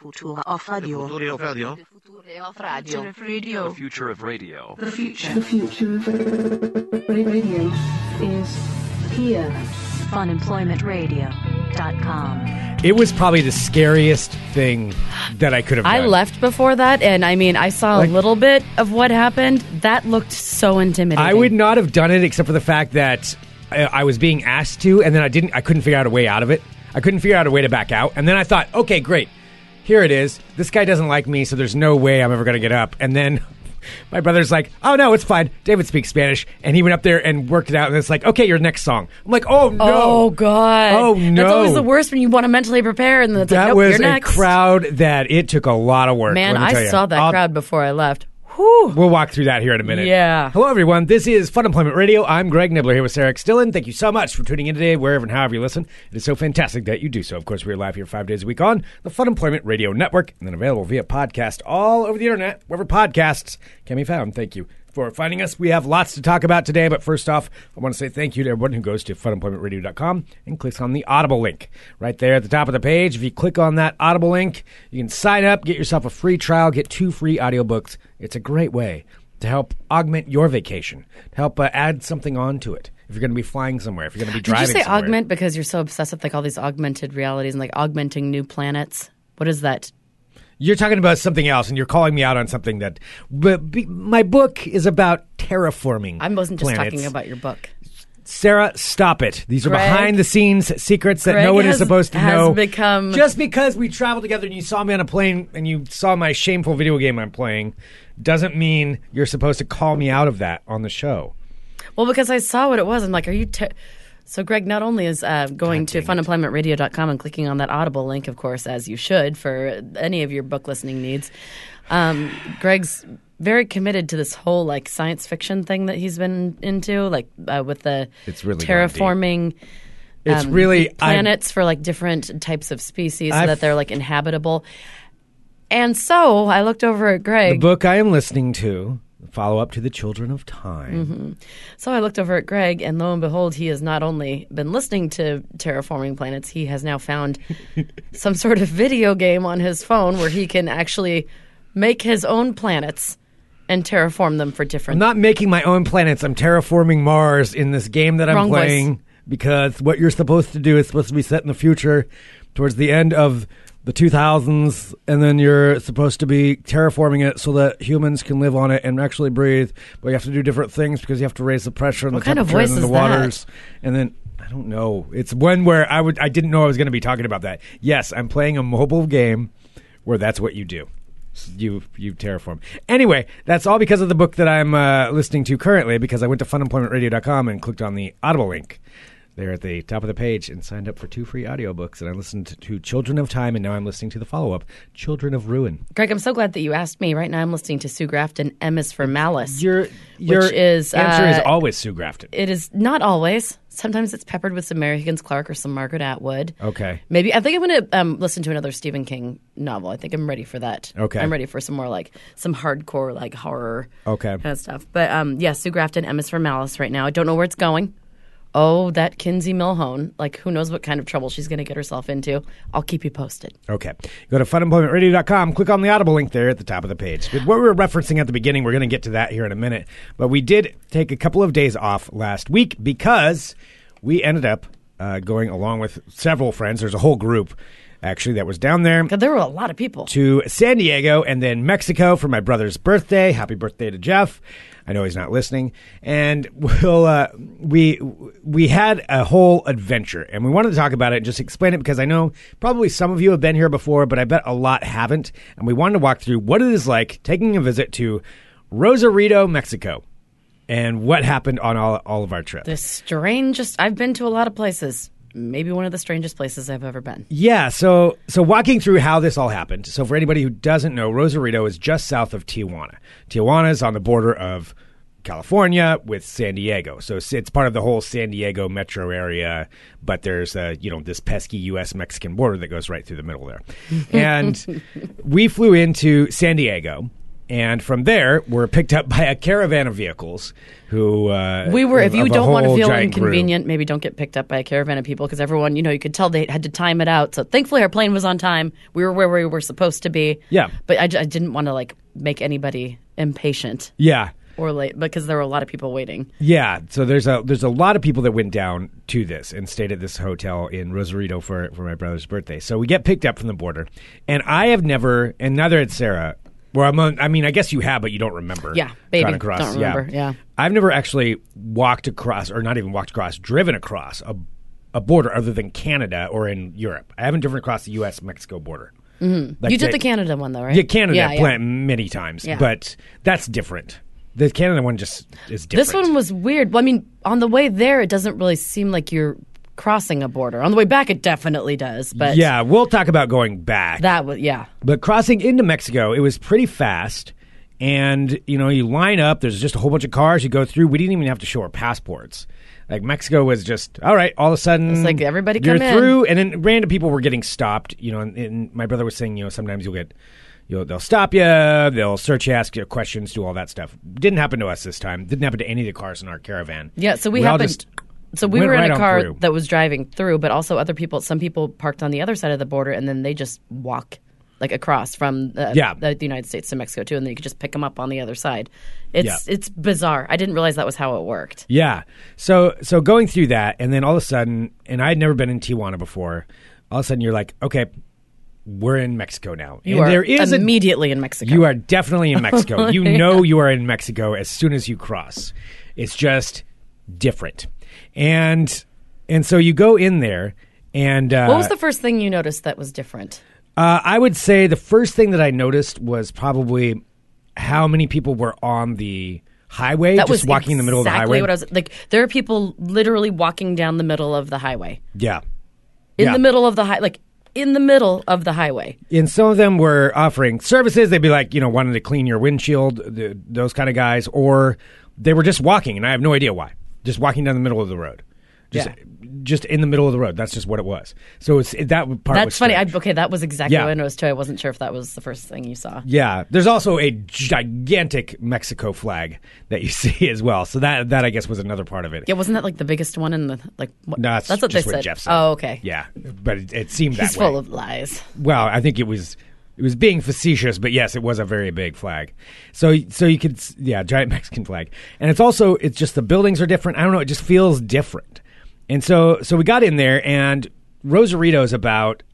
Future of Radio. Future of Radio. Future of Radio. The future of radio. The future. The future of radio is here. funemploymentradio.com. It was probably the scariest thing that I could have done. I left before that, and I mean, I saw Like- a little bit of what happened. That looked so intimidating. I would not have done it except for the fact that I, I was being asked to, and then I didn't. I couldn't figure out a way out of it. I couldn't figure out a way to back out, and then I thought, okay, great, here it is. This guy doesn't like me, so there's no way I'm ever going to get up. And then my brother's like, oh no, it's fine. David speaks Spanish, and he went up there and worked it out, and it's like, okay, your next song. I'm like, oh no, Oh God! Oh, no. That's always the worst when you want to mentally prepare, and then it's that like, nope, was a crowd that it took a lot of work. Man, let me tell I saw that I'll- crowd before I left. Whew. We'll walk through that here in a minute. Yeah. Hello, everyone. This is Funemployment Radio. I'm Greg Nibler here with Sarah Stillen. Thank you so much for tuning in today, wherever and however you listen. It is so fantastic that you do so. Of course, we're live here five days a week on the Funemployment Radio Network and then available via podcast all over the internet, wherever podcasts can be found. Thank you for finding us. We have lots to talk about today, but first off, I want to say thank you to everyone who goes to funemploymentradio.com and clicks on the Audible link right there at the top of the page. If you click on that Audible link, you can sign up, get yourself a free trial, get two free audiobooks. It's a great way to help augment your vacation, to help uh, add something on to it. If you're going to be flying somewhere, if you're going to be driving. Did you say somewhere. augment because you're so obsessed with like all these augmented realities and like augmenting new planets? What is that? You're talking about something else, and you're calling me out on something that. But be, my book is about terraforming. I wasn't just planets. talking about your book. Sarah, stop it. These are Greg- behind the scenes secrets that Greg no one is supposed to has know. become- Just because we traveled together and you saw me on a plane and you saw my shameful video game I'm playing doesn't mean you're supposed to call me out of that on the show. Well, because I saw what it was. I'm like, are you? Te-? So Greg not only is uh, going to funemploymentradio.com and clicking on that Audible link, of course, as you should for any of your book listening needs. Um, Greg's very committed to this whole like science fiction thing that he's been into, like uh, with the It's really terraforming. It's um, really- I'm- planets for like different types of species so that they're like inhabitable. And so I looked over at Greg. The book I am listening to, follow up to The Children of Time. Mm-hmm. So I looked over at Greg, and lo and behold, he has not only been listening to terraforming planets, he has now found some sort of video game on his phone where he can actually make his own planets and terraform them for I'm different. not making my own planets. I'm terraforming Mars in this game that I'm Wrong voice. playing because what you're supposed to do is supposed to be set in the future towards the end of the 2000s and then you're supposed to be terraforming it so that humans can live on it and actually breathe but you have to do different things because you have to raise the pressure and What the kind of temperature voice and the is that? waters and then I don't know. It's one where I would I didn't know I was going to be talking about that. Yes, I'm playing a mobile game where that's what you do. You you terraform. Anyway, that's all because of the book that I'm uh, listening to currently. Because I went to funemploymentradio.com and clicked on the Audible link there at the top of the page and signed up for two free audiobooks. And I listened to Children of Time, and now I'm listening to the follow up, Children of Ruin. Greg, I'm so glad that you asked me. Right now, I'm listening to Sue Grafton, M is for Malice. Your your is, answer is uh, always Sue Grafton. it is not always. Sometimes it's peppered with some Mary Higgins Clark or some Margaret Atwood. Okay. Maybe I think I'm going to um, listen to another Stephen King novel. I think I'm ready for that. Okay. I'm ready for some more like some hardcore like horror. Okay. Kind of stuff. But um, yeah, Sue Grafton, M is for Malice right now. I don't know where it's going. Oh, that Kinsey Millhone. Like who knows what kind of trouble she's going to get herself into. I'll keep you posted. Okay. Go to funemploymentradio.com, click on the Audible link there at the top of the page. What we were referencing at the beginning, we're going to get to that here in a minute. But we did take a couple of days off last week because we ended up uh, going along with several friends. There's a whole group, actually, that was down there God, there were a lot of people. to San Diego and then Mexico for my brother's birthday. Happy birthday to Jeff. I know he's not listening. And we'll, uh, we we had a whole adventure, and we wanted to talk about it and just explain it because I know probably some of you have been here before, but I bet a lot haven't. And we wanted to walk through what it is like taking a visit to Rosarito, Mexico, and what happened on all all of our trips. The strangest. I've been to a lot of places. Maybe one of the strangest places I've ever been. Yeah, so so walking through how this all happened. So for anybody who doesn't know, Rosarito is just south of Tijuana. Tijuana is on the border of California with San Diego. So it's, it's part of the whole San Diego metro area, but there's uh, you know this pesky US Mexican border that goes right through the middle there. And we flew into San Diego and from there, we're picked up by a caravan of vehicles. Who uh, We were. If you don't want to feel group. inconvenient, maybe don't get picked up by a caravan of people because everyone, you know, you could tell they had to time it out. So thankfully, our plane was on time. We were where we were supposed to be. Yeah. but I didn't want to like make anybody impatient Yeah, or late because there were a lot of people waiting. Yeah, so there's a there's a lot of people that went down to this and stayed at this hotel in Rosarito for for my brother's birthday. So we get picked up from the border, and I have never, and neither had Sarah. Well, I'm on, I mean, I guess you have, but you don't remember. Yeah, baby, across. don't remember, yeah. I've never actually walked across, or not even walked across, driven across a a border other than Canada or in Europe. I haven't driven across the U.S. Mexico border. Mm-hmm. you did the Canada one though, right? Yeah, Canada Yeah, yeah. plant many times, Yeah. but that's different. The Canada one just is different. This one was weird. Well, I mean, on the way there, it doesn't really seem like you're crossing a border. On the way back, it definitely does. But yeah, we'll talk about going back. that was yeah. But crossing into Mexico, it was pretty fast. And, you know, you line up, there's just a whole bunch of cars you go through. We didn't even have to show our passports. Like Mexico was just all right. All of a sudden, It's like, everybody you're come in. through, and then random people were getting stopped. You know, and, and my brother was saying, you know, sometimes you'll get, you'll they'll stop you, they'll search you, ask you questions, do all that stuff. Didn't happen to us this time. Didn't happen to any of the cars in our caravan. Yeah, so we, all happened. just so we went were in right a on car through. that was driving through, but also other people. Some people parked on the other side of the border, and then they just walk like across from the, Yeah. the, the United States to Mexico too, and then you could just pick them up on the other side. It's it's bizarre. I didn't realize that was how it worked. Yeah. So so going through that, and then all of a sudden, and I'd never been in Tijuana before. All of a sudden, you're like, okay, we're in Mexico now. You and are there is a, immediately in Mexico. you are definitely in Mexico. you know you are in Mexico as soon as you cross. It's just different, and and so you go in there, and uh, What was the first thing you noticed that was different? uh, I would say the first thing that I noticed was probably how many people were on the highway, That just was walking in the middle of the exactly highway. What I was like. There are people literally walking down the middle of the highway. yeah. In Yeah. the middle of the high, like in the middle of the highway. and some of them were offering services. They'd be like, you know, wanting to clean your windshield, those kind of guys, or they were just walking, and I have no idea why. Just walking down the middle of the road, just Yeah. just in the middle of the road. That's just what it was. So it's that part. was That's funny. I, okay, that was exactly Yeah. what I noticed too. I wasn't sure if that was the first thing you saw. yeah, there's also a gigantic Mexico flag that you see as well. So that that I guess was another part of it. Yeah, wasn't that like the biggest one in the like? What, No, that's, what just they said. Jeff said. Oh, okay. Yeah, but it, it seemed He's that way. full of lies. well, I think it was it was being facetious, but yes, it was a very big flag. So so you could yeah, giant Mexican flag, and it's also it's just the buildings are different. I don't know, it just feels different. And so so we got in there, and Rosarito's about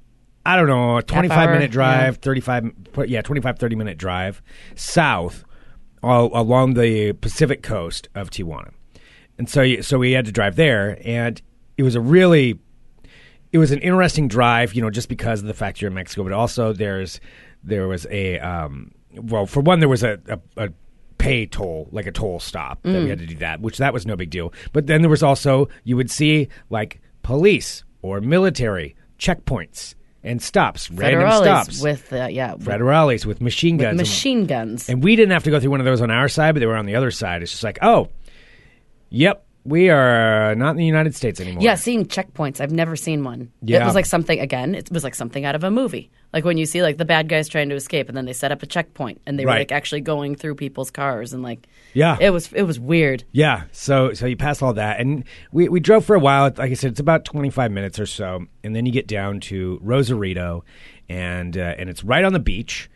I don't know a twenty five hour, minute drive, yeah. thirty five yeah 25, 30 minute drive south all, along the Pacific coast of Tijuana. And so so we had to drive there, and it was a really it was an interesting drive, you know, just because of the fact you're in Mexico, but also there's there was a um, well, for one, there was a, a, a pay toll, like a toll stop that we had to do that, which that was no big deal. But then there was also you would see like police or military checkpoints and stops, random Federales stops, with uh, yeah with federales with machine guns, and- machine guns. and we didn't have to go through one of those on our side, but they were on the other side. It's just like, oh, yep, we are not in the United States anymore. yeah, seeing checkpoints. I've never seen one. Yeah. It was like something again. It was like something out of a movie. Like when you see like the bad guys trying to escape, and then they set up a checkpoint, and they were Right. like actually going through people's cars, and like Yeah. it was it was weird. Yeah, so so you pass all that, and we we drove for a while. Like I said, it's about twenty five minutes or so, and then you get down to Rosarito, and uh, and it's right on the beach.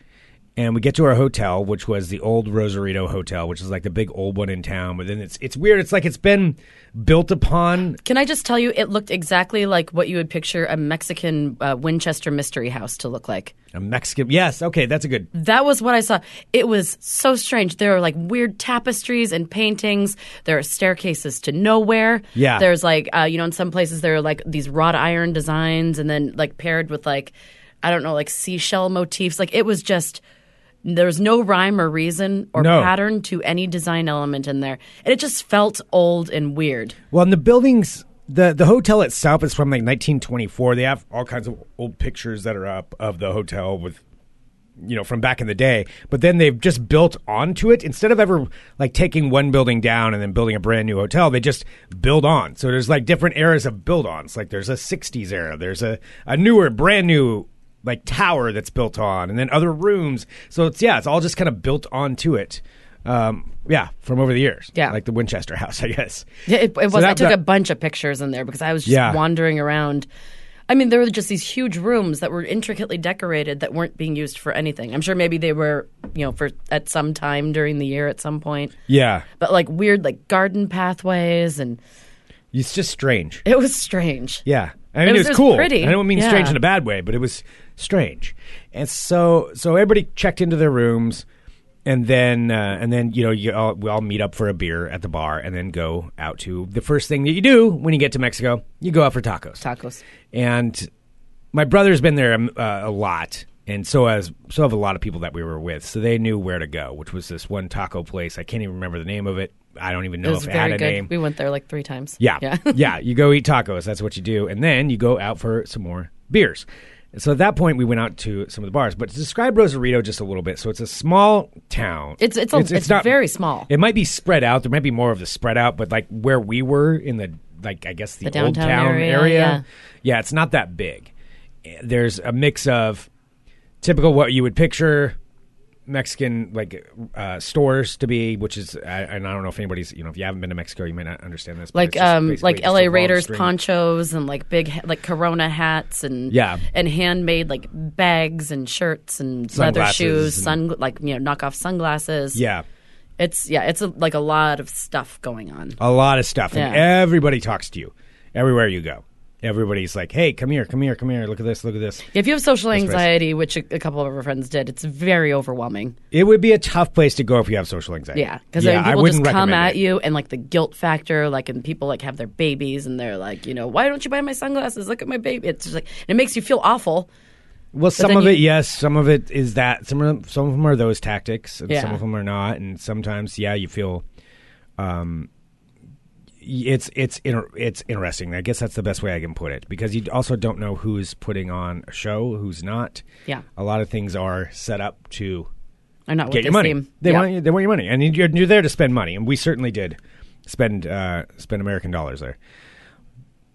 And we get to our hotel, which was the old Rosarito Hotel, which is like the big old one in town. But then it's it's weird. It's like it's been built upon. Can I just tell you, it looked exactly like what you would picture a Mexican uh, Winchester mystery house to look like. A Mexican, yes, okay, that's a good. That was what I saw. It was so strange. There are like weird tapestries and paintings. There are staircases to nowhere. Yeah. There's like, uh, you know, in some places there are like these wrought iron designs and then like paired with like, I don't know, like seashell motifs. Like it was just, there was no rhyme or reason or No. pattern to any design element in there. And it just felt old and weird. Well, and the buildings, the the hotel itself is from like 1924. They have all kinds of old pictures that are up of the hotel with, you know, from back in the day. But then they've just built onto it instead of ever like taking one building down and then building a brand new hotel. They just build on. So there's like different eras of build ons. Like there's a 60s era. There's a a newer, brand new like tower that's built on, and then other rooms. So it's yeah, it's all just kind of built onto it. Um, yeah, from over the years. Yeah. like the Winchester House, I guess. Yeah, it, it was. I that- took that- a bunch of pictures in there because I was just Yeah. wandering around. I mean, there were just these huge rooms that were intricately decorated that weren't being used for anything. I'm sure maybe they were, you know, for at some time during the year at some point. Yeah, But like weird, like garden pathways, and it's just strange. it was strange. Yeah, I mean It was- it was cool. pretty. I don't mean Yeah. strange in a bad way, but it was strange. And so, so everybody checked into their rooms, and then, uh, and then you know, you all, we all meet up for a beer at the bar, and then go out to the first thing that you do when you get to Mexico. You go out for tacos. Tacos. And my brother's been there um, uh, a lot, and so has so have a lot of people that we were with. So they knew where to go, which was this one taco place. I can't even remember the name of it. I don't even know if it had a good. name. We went there like three times. Yeah. Yeah. yeah. You go eat tacos. That's what you do. And then you go out for some more beers. And so at that point, we went out to some of the bars. But to describe Rosarito just a little bit, so it's a small town. It's it's a, it's, very small. It might be spread out. There might be more of the spread out, but like where we were in the like I guess the, The old downtown town area, yeah. yeah, it's not that big. There's a mix of typical what you would picture Mexican like uh, stores to be, which is, I, and I don't know if anybody's, you know, if you haven't been to Mexico, you might not understand this. but like um like LA Raiders string. ponchos and like big like Corona hats and Yeah. and handmade like bags and shirts and leather shoes, and- sun like you know knockoff sunglasses. Yeah, it's yeah, it's a, like a lot of stuff going on. a lot of stuff, and everybody talks to you everywhere you go. Everybody's like, "Hey, come here, come here, come here. Look at this, look at this." If you have social That's anxiety, which a, a couple of our friends did, it's very overwhelming. It would be a tough place to go if you have social anxiety. Yeah, because yeah, I people wouldn't just come at it. you and like the guilt factor, like and people like have their babies and they're like, you know, why don't you buy my sunglasses? Look at my baby. It's just like it makes you feel awful. Well, some of you- it, yes. Some of it is that. Some of them, some of them are those tactics, and some of them are not. And sometimes, yeah, you feel, um, it's it's inter- it's interesting. I guess that's the best way I can put it because you also don't know who's putting on a show, who's not. Yeah. a lot of things are set up to not get your money. seem. They Yeah. want they want your money, and you're, you're there to spend money, and we certainly did spend uh, spend American dollars there.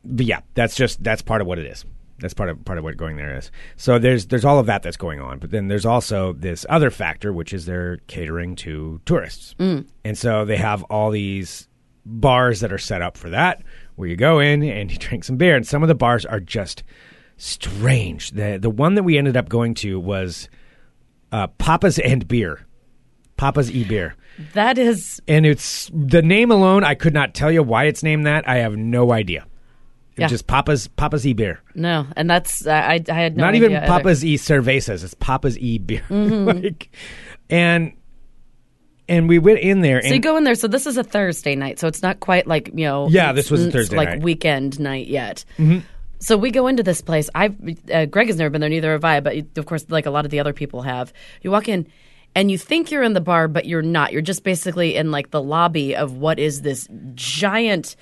But yeah, that's just that's part of what it is. That's part of part of what going there is. So there's there's all of that that's going on, but then there's also this other factor, which is they're catering to tourists, Mm. and so they have all these bars that are set up for that, where you go in and you drink some beer, and some of the bars are just strange. the The one that we ended up going to was uh, Papa's and Beer, Papa's E Beer, That is and it's the name alone. I could not tell you why it's named that. I have no idea. It's Yeah. just Papa's Papa's E Beer. no, and that's I I had no Not even either. Papa's E Cervezas. It's Papa's E Beer. like, and and we went in there So you go in there. So this is a Thursday night. So it's not quite like you know. Yeah, this was a it's Thursday like night. weekend night yet. Mm-hmm. So we go into this place. I've uh, Greg has never been there, neither have I. But of course, like a lot of the other people have. You walk in. And you think you're in the bar, but you're not. You're just basically in like the lobby of what is this giant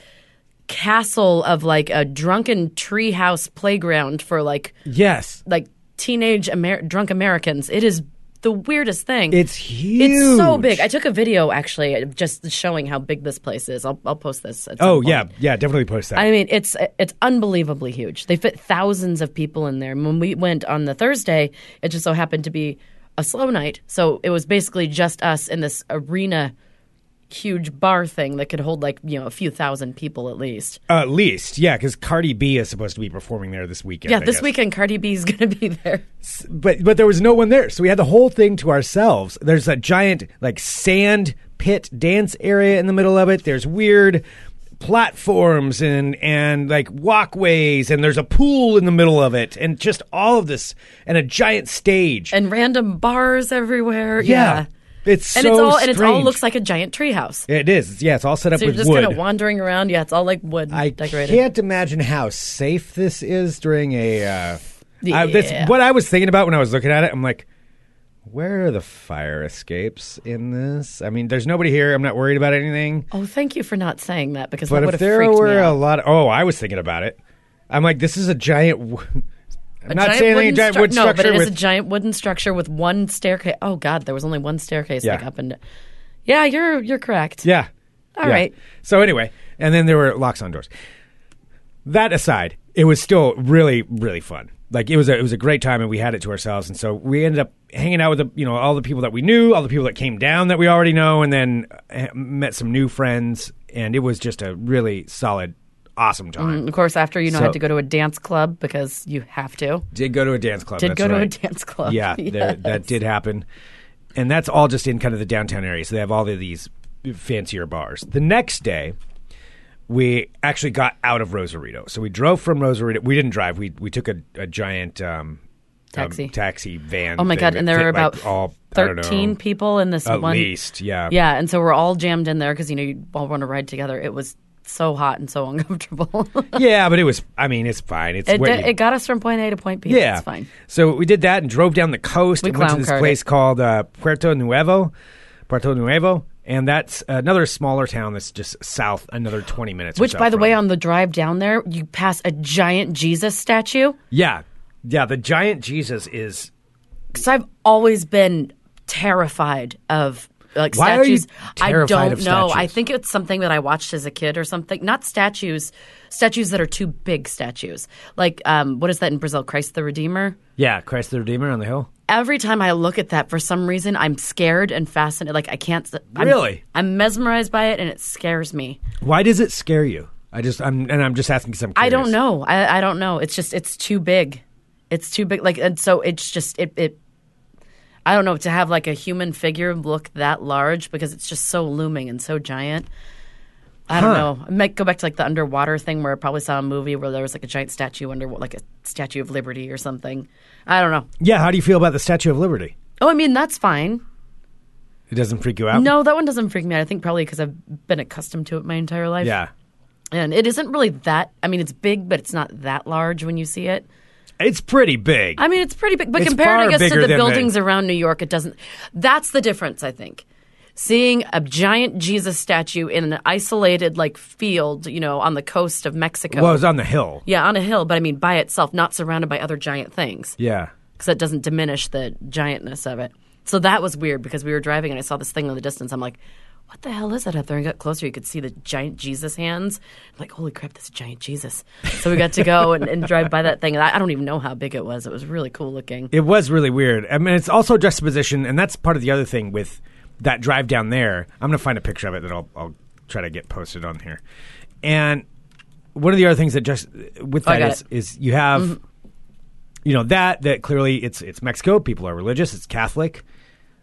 castle of like a drunken treehouse playground for like yes, like teenage Amer- drunk Americans. It is the weirdest thing. it's huge. It's so big. I took a video actually, just showing how big this place is. I'll, I'll post this. Oh yeah, yeah. Definitely post that. I mean, it's it's unbelievably huge. They fit thousands of people in there. When we went on the Thursday, it just so happened to be a slow night, so it was basically just us in this arena, huge bar thing that could hold like you know a few thousand people at least. At least, yeah, because Cardi B is supposed to be performing there this weekend. Yeah, I this guess. weekend Cardi B is going to be there. but but there was no one there, so we had the whole thing to ourselves. There's a giant like sand pit dance area in the middle of it. There's weird platforms and and like walkways, and there's a pool in the middle of it, and just all of this, and a giant stage. And random bars everywhere. yeah, yeah. It's And so it's all and it all looks like a giant treehouse. it is. Yeah, it's all set up So you're with just wood. kind of wandering around. Yeah, it's all like wood I decorated. can't imagine how safe this is during a. Uh, I- that's what I was thinking about when I was looking at it. I'm like, where are the fire escapes in this? I mean, there's nobody here. I'm not worried about anything. Oh, thank you for not saying that because But that if there were a lot, of, oh, I was thinking about it. I'm like, this is a giant. w- I'm A not saying any giant stru- wood no, but it is with. a giant wooden structure with one staircase. Oh God, there was only one staircase like Yeah. up and. Yeah, you're you're correct. yeah. All All right. So anyway, and then there were locks on doors. That aside, it was still really, really fun. like it was a it was a great time, and we had it to ourselves. And so we ended up hanging out with the you know all the people that we knew, all the people that came down that we already know, and then uh, met some new friends, and it was just a really solid, awesome time. And of course, after you know, So- had to go to a dance club because you have to. Did go to a dance club. Did go to a dance club. Yeah, there- that did happen, and that's all just in kind of the downtown area. So they have all of these fancier bars. The next day, we actually got out of Rosarito. So we drove from Rosarito. We didn't drive. We we took a, a giant um, Taxi. um, taxi van. Oh my god! And there were like, about all don't know, thirteen people in this at one. least. Yeah, Yeah, and so we're all jammed in there because you know you all want to ride together. It was so hot and so uncomfortable. yeah. But it was. I mean, it's fine. It's it, you- it got us from point A to point B. Yeah, it's fine. So we did that and drove down the coast We and went to this place it. called uh, Puerto Nuevo, Puerto Nuevo, and that's another smaller town that's just south, another twenty minutes. Which, so by the way, on the drive down there, you pass a giant Jesus statue. yeah, yeah, the giant Jesus is. Because I've always been terrified of like Why are you statues. I don't know. I think it's something that I watched as a kid or something. Not statues, statues that are too big statues. Like um, what is that in Brazil? Christ the Redeemer. Yeah, Christ the Redeemer on the hill. Every time I look at that, for some reason, I'm scared and fascinated. Like I can't. I'm, Really? I'm mesmerized by it, and it scares me. Why does it scare you? I just, I'm, and I'm just asking I'm. I don't know. I, I don't know. It's just it's too big. It's too big. Like and so it's just it it. I don't know to have like a human figure look that large because it's just so looming and so giant. I don't Huh. know. I might go back to like the underwater thing where I probably saw a movie where there was like a giant statue under like a Statue of Liberty or something. I don't know. Yeah, how do you feel about the Statue of Liberty? Oh, I mean that's fine. It doesn't freak you out. No, that one doesn't freak me out. I think probably because I've been accustomed to it my entire life. Yeah, and it isn't really that. I mean, it's big, but it's not that large when you see it. It's pretty big. I mean, it's pretty big, but It's compared, far I guess, to bigger the than the- buildings around New York, it doesn't. That's the difference, I think. Seeing a giant Jesus statue in an isolated, like, field, you know, on the coast of Mexico. well, it was on the hill. yeah, on a hill, but I mean, by itself, not surrounded by other giant things, Yeah. because that doesn't diminish the giantness of it. So that was weird because we were driving and I saw this thing in the distance. I'm like, what the hell is that up there? And got closer, you could see the giant Jesus hands. I'm like, holy crap, that's a giant Jesus. So we got to go and, and drive by that thing. And I, I don't even know how big it was. It was really cool looking. It was really weird. I mean, it's also juxtaposition, and that's part of the other thing with that drive down there. I'm going to find a picture of it that I'll, I'll try to get posted on here. And one of the other things that just with Oh, that is, is you have, mm-hmm. you know, that that clearly it's it's Mexico. People are religious. It's Catholic,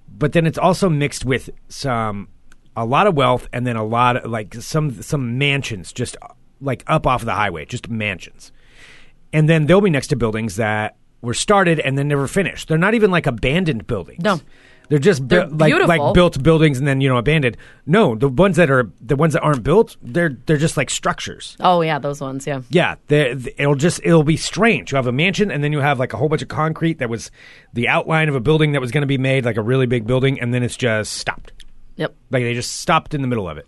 but then it's also mixed with some a lot of wealth, and then a lot of like some some mansions just like up off of the highway, just mansions and then they'll be next to buildings that were started and then never finished. They're not even like abandoned buildings. No. They're just bu- They're like like built buildings and then you know abandoned. No, the ones that are the ones that aren't built, they're they're just like structures. Oh, yeah, those ones, yeah. Yeah, they're- it'll just it'll be strange. You have a mansion and then you have like a whole bunch of concrete that was the outline of a building that was going to be made like a really big building and then it's just stopped. Yep. Like they just stopped in the middle of it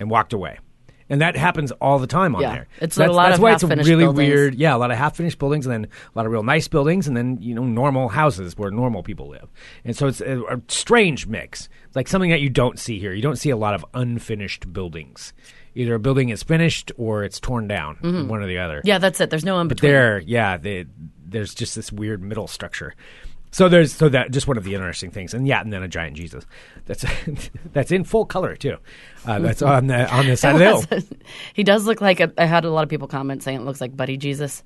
and walked away. And that happens all the time on Yeah. there. It's So a that's, lot that's of why it's really buildings. weird. Yeah, a lot of half finished buildings, and then a lot of real nice buildings, and then you know normal houses where normal people live. And so it's a, a strange mix. It's like something that you don't see here. You don't see a lot of unfinished buildings. Either a building is finished or it's torn down, one or the other. Mm-hmm. Yeah, that's it. There's no in between. But There, yeah, they, there's just this weird middle structure. So there's so that just one of the interesting things, and yeah, and then a giant Jesus that's that's in full color too. Uh, that's on the on the side of the hill. he does look like a, I had a lot of people comment saying it looks like Buddy Jesus.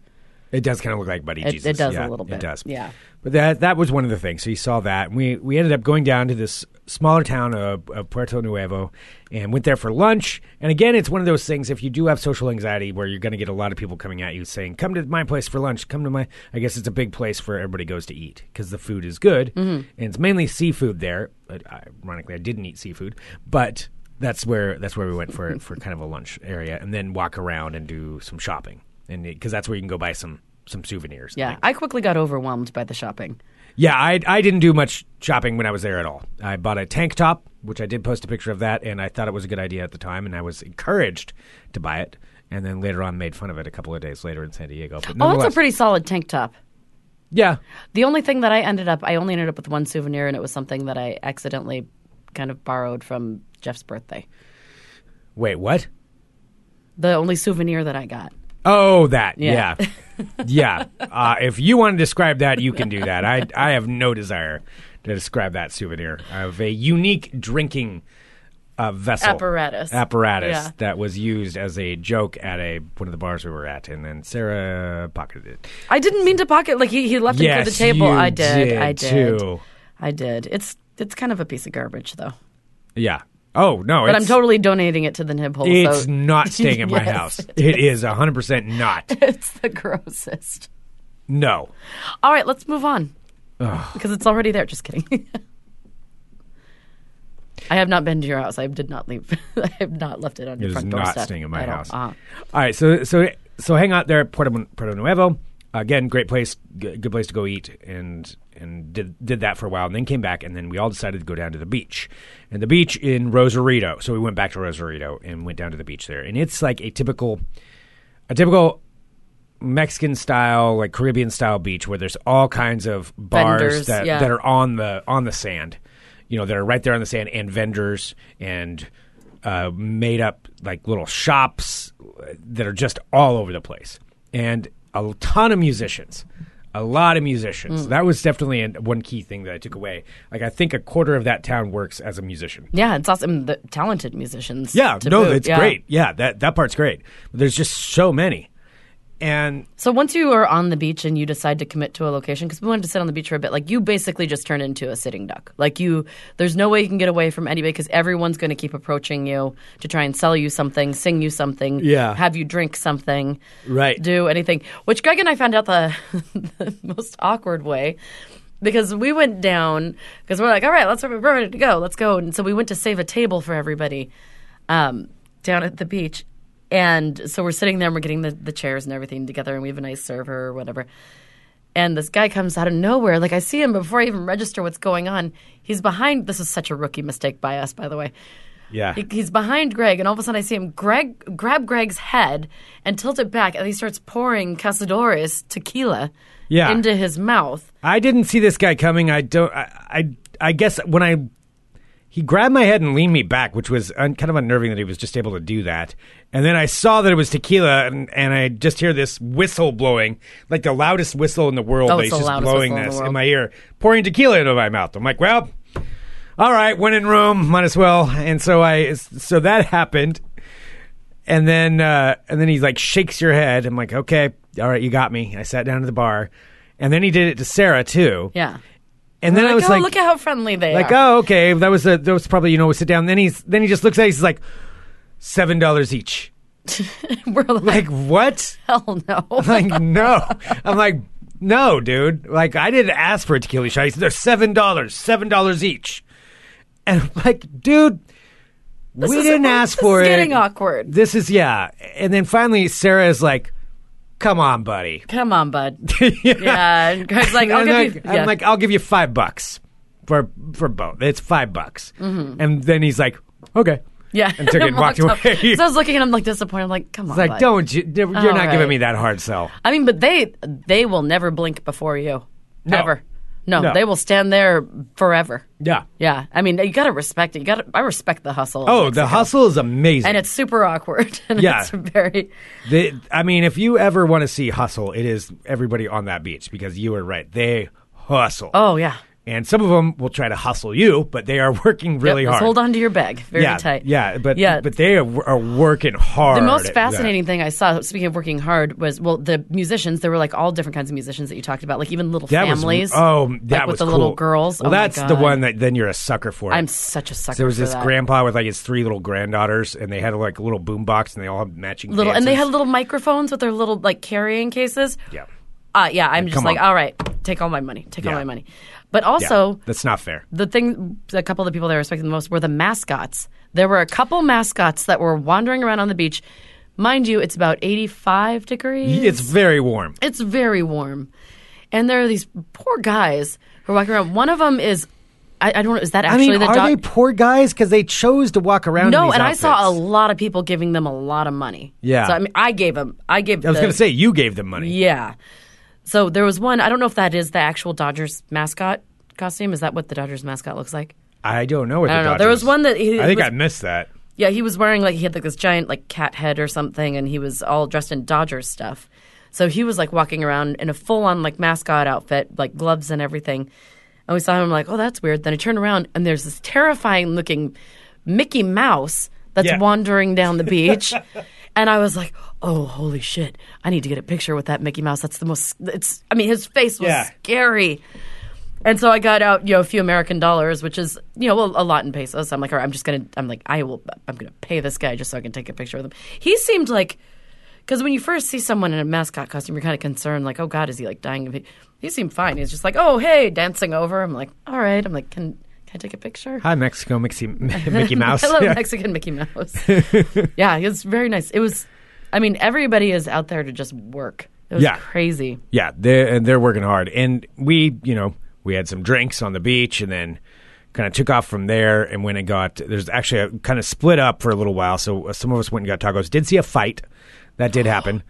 It does kind of look like Buddy It- it Jesus. does a little bit, It does. yeah. But that that was one of the things. So you saw that. We we ended up going down to this smaller town of, of Puerto Nuevo and went there for lunch. And again, it's one of those things. If you do have social anxiety, where you're going to get a lot of people coming at you saying, "Come to my place for lunch. Come to my." I guess it's a big place where everybody goes to eat because the food is good Mm-hmm. and it's mainly seafood there. Ironically, I didn't eat seafood, but. That's where that's where we went for for kind of a lunch area, and then walk around and do some shopping, and because that's where you can go buy some some souvenirs. Yeah. I quickly got overwhelmed by the shopping. Yeah, I I didn't do much shopping when I was there at all. I bought a tank top, which I did post a picture of that, and I thought it was a good idea at the time, and I was encouraged to buy it. And then later on, made fun of it a couple of days later in San Diego. But Oh, that's a pretty solid tank top. yeah. The only thing that I ended up, I only ended up with one souvenir, and it was something that I accidentally kind of borrowed from Jeff's birthday. Wait, what? The only souvenir that I got. Oh, that. Yeah. Yeah. Yeah. Uh, if you want to describe that, you can do that. I, I have no desire to describe that souvenir of a unique drinking uh, vessel. Apparatus. Apparatus Yeah. that was used as a joke at a one of the bars we were at. And then Sarah pocketed it. I didn't mean to pocket. Like he, he left it yes, for the table. I did. I did. Too. I did. It's it's kind of a piece of garbage though. Yeah. Oh, no. But I'm totally donating it to the nib hole. It's so not staying in my Yes, house. it It is 100% not. it's the grossest. No. All right, let's move on because it's already there. Just kidding. I have not been to your house. I did not leave. I have not left it on It your is front not staying in my all. house. Uh-huh. All right, so so so hang out there at Puerto, Puerto Nuevo. Again, great place, good place to go eat, and and did did that for a while, and then came back, and then we all decided to go down to the beach, and the beach in Rosarito. So we went back to Rosarito and went down to the beach there, and it's like a typical, a typical Mexican style, like Caribbean style beach where there's all kinds of bars Vendors, that, yeah. that are on the on the sand, you know, that are right there on the sand, and vendors and uh, made up like little shops that are just all over the place, and a ton of musicians. A lot of musicians. Hmm. That was definitely an, one key thing that I took away. Like I think a quarter of that town works as a musician. Yeah, it's awesome. The talented musicians. Yeah, no, boot. it's Yeah. great. Yeah, that that part's great. But there's just so many, and So once you are on the beach and you decide to commit to a location, because we wanted to sit on the beach for a bit, like you basically just turn into a sitting duck. Like you, there's no way you can get away from anybody because everyone's going to keep approaching you to try and sell you something, sing you something, Yeah. have you drink something, Right. do anything. Which Greg and I found out the, the most awkward way. Because we went down, because we're like, all right, let's we're ready to go, let's go. And so we went to save a table for everybody um, down at the beach. And so we're sitting there and we're getting the, the chairs and everything together, and we have a nice server or whatever. And this guy comes out of nowhere. Like I see him before I even register what's going on. He's behind. This is such a rookie mistake by us, by the way. yeah, He, he's behind Greg, and all of a sudden I see him Greg grab Greg's head and tilt it back, and he starts pouring Cazadores tequila Yeah. into his mouth. I didn't see this guy coming. I don't. I I, I guess when I he grabbed my head and leaned me back, which was un, kind of unnerving that he was just able to do that. And then I saw that it was tequila, and, and I just hear this whistle blowing, like the loudest whistle in the world. Oh, it's he's the just blowing whistle in this in, my ear, pouring tequila into my mouth. I'm like, well, all right, went in room, might as well. And so I, so that happened. And then, uh, and then he like shakes your head. I'm like, okay, all right, you got me. I sat down at the bar, and then he did it to Sarah too. Yeah. And then I was oh, like, look at how friendly they like, are. Like, oh, okay, that was a, that was probably you know, we sit down. Then he's then he just looks at, it, he's like, seven dollars each. We're like, Like what? hell no. like no. I'm like, no, dude. Like I didn't ask for a tequila shot. He said they're seven dollars, seven dollars each. And I'm like, dude, we is- didn't ask this for is it. getting awkward. This is yeah. And then finally, Sarah is like, "Come on, buddy." Come on, bud. yeah. And like, I'll And give I'm you. like- yeah. I'm like, I'll give you five bucks for for both. It's five bucks. And then he's like, okay. Mm-hmm. yeah. and took it and walked away. So I was looking at him like disappointed. I'm like, come on, like, bud. don't you? You're All not right. giving me that hard sell. I mean, but they they will never blink before you. No. Ever. No, No. they will stand there forever. Yeah. Yeah. I mean, you got to respect it. You got to. I respect the hustle. Oh, the hustle is amazing. And it's super awkward. And Yeah. It's very. I mean, if you ever want to see hustle, it is everybody on that beach because you are right. They hustle. Oh yeah. And some of them will try to hustle you, but they are working really Yep, hard. Hold on to your bag very yeah, tight. Yeah, but Yeah. but they are, are working hard. The most fascinating thing I saw, speaking of working hard, was well, the musicians. There were like all different kinds of musicians that you talked about, like even little That. That was- families. oh, like that with the cool. little girls. Well, Oh that's the one that then you're a sucker for. I'm such a sucker. there was this that. grandpa with like his three little granddaughters, and they had like a little boom box, and they all had matching little, and they had little microphones with their little like carrying cases. yeah, Uh, yeah, I'm just come like, on. all right, take all my money, take all my money. But yeah. also, that's not fair. the thing, a couple of the people that I respected the most were the mascots. There were a couple mascots that were wandering around on the beach. Mind you, it's about 85 degrees. It's very warm. It's very warm. And there are these poor guys who are walking around. One of them is, I, I don't know, is that actually I mean, the are dog? they poor guys because they chose to walk around? in no, and I saw a lot of people giving them a lot of money. Yeah. So I mean, I gave them. I gave. I was going to say you gave them money. Yeah. So there was one. I don't know if that is the actual Dodgers mascot costume. Is that what the Dodgers mascot looks like? I don't know what I the don't know. There was one that he I think was- I missed that. Yeah, he was wearing like he had like this giant like cat head or something, and he was all dressed in Dodgers stuff. So he was like walking around in a full on like mascot outfit, like gloves and everything. And we saw him like, oh, that's weird. Then I turned around and there's this terrifying looking Mickey Mouse that's Yeah. wandering down the beach. and I was like, oh, holy shit. I need to get a picture with that Mickey Mouse. That's the most, it's, I mean, his face was Yeah. scary. And so I got out, you know, a few American dollars, which is, you know, a, a lot in pesos. I'm like, all right, I'm just gonna, I'm like, I will, I'm gonna pay this guy just so I can take a picture with him. He seemed like, because when you first see someone in a mascot costume, you're kind of concerned, like, oh God, is he like dying? of? He seemed fine. He's just like, oh hey, dancing over. I'm like, all right. I'm like, can can I take a picture? Hi, Mexico, Mickey, Mickey Mouse. Hello, Yeah. Mexican Mickey Mouse. yeah, it was very nice. It was, I mean, everybody is out there to just work. It was Yeah. crazy. Yeah, they're and they're working hard, and we, you know, we had some drinks on the beach, and then kind of took off from there. And when it got, there's actually a kind of split up for a little while. So uh, some of us went and got tacos. Did see a fight that did happen.